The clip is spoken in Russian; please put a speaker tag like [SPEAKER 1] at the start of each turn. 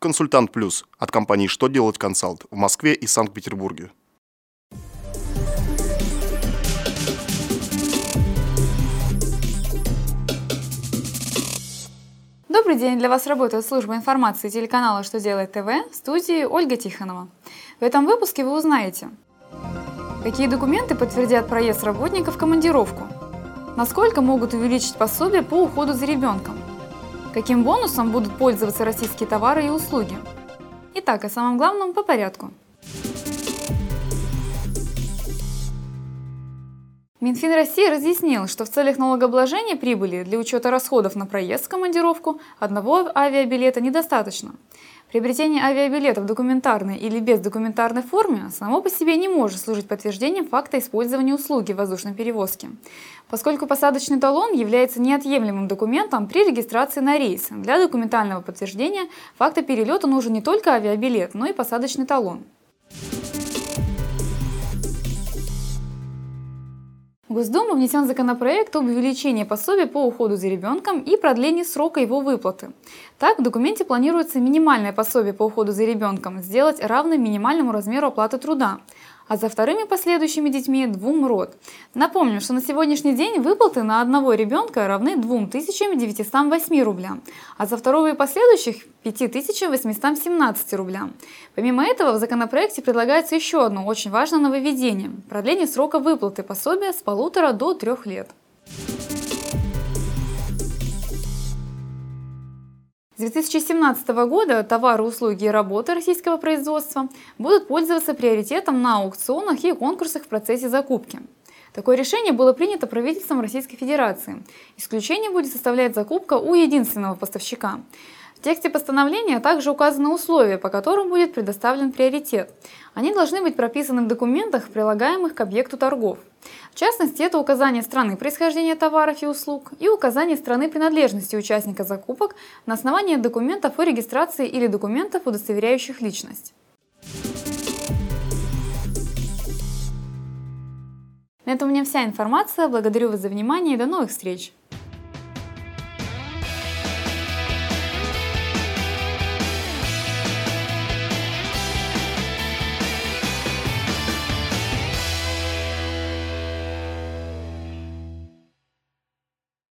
[SPEAKER 1] Консультант Плюс от компании «Что делать консалт» в Москве и Санкт-Петербурге.
[SPEAKER 2] Добрый день! Для вас работает служба информации телеканала «Что делает ТВ» в студии Ольга Тихонова. В этом выпуске вы узнаете, какие документы подтвердят проезд работника в командировку, насколько могут увеличить пособие по уходу за ребенком, каким бонусом будут пользоваться российские товары и услуги. Итак, о самом главном по порядку – Минфин России разъяснил, что в целях налогообложения прибыли для учета расходов на проезд в командировку одного авиабилета недостаточно. Приобретение авиабилета в документарной или бездокументарной форме само по себе не может служить подтверждением факта использования услуги в воздушной перевозке, поскольку посадочный талон является неотъемлемым документом при регистрации на рейс. Для документального подтверждения факта перелета нужен не только авиабилет, но и посадочный талон. В Госдуму внесен законопроект об увеличении пособия по уходу за ребенком и продлении срока его выплаты. Так, в документе планируется минимальное пособие по уходу за ребенком сделать равным минимальному размеру оплаты труда а за вторыми последующими детьми двум род. Напомню, что на сегодняшний день выплаты на одного ребенка равны 2908 рублям, а за второго и последующих 5817 рублям. Помимо этого, в законопроекте предлагается еще одно очень важное нововведение – продление срока выплаты пособия с полутора до трех лет. С 2017 года товары, услуги и работы российского производства будут пользоваться приоритетом на аукционах и конкурсах в процессе закупки. Такое решение было принято правительством Российской Федерации. Исключение будет составлять закупка у единственного поставщика. В тексте постановления также указаны условия, по которым будет предоставлен приоритет. Они должны быть прописаны в документах, прилагаемых к объекту торгов. В частности, это указание страны происхождения товаров и услуг и указание страны принадлежности участника закупок на основании документов о регистрации или документов, удостоверяющих личность. На этом у меня вся информация. Благодарю вас за внимание и до новых встреч!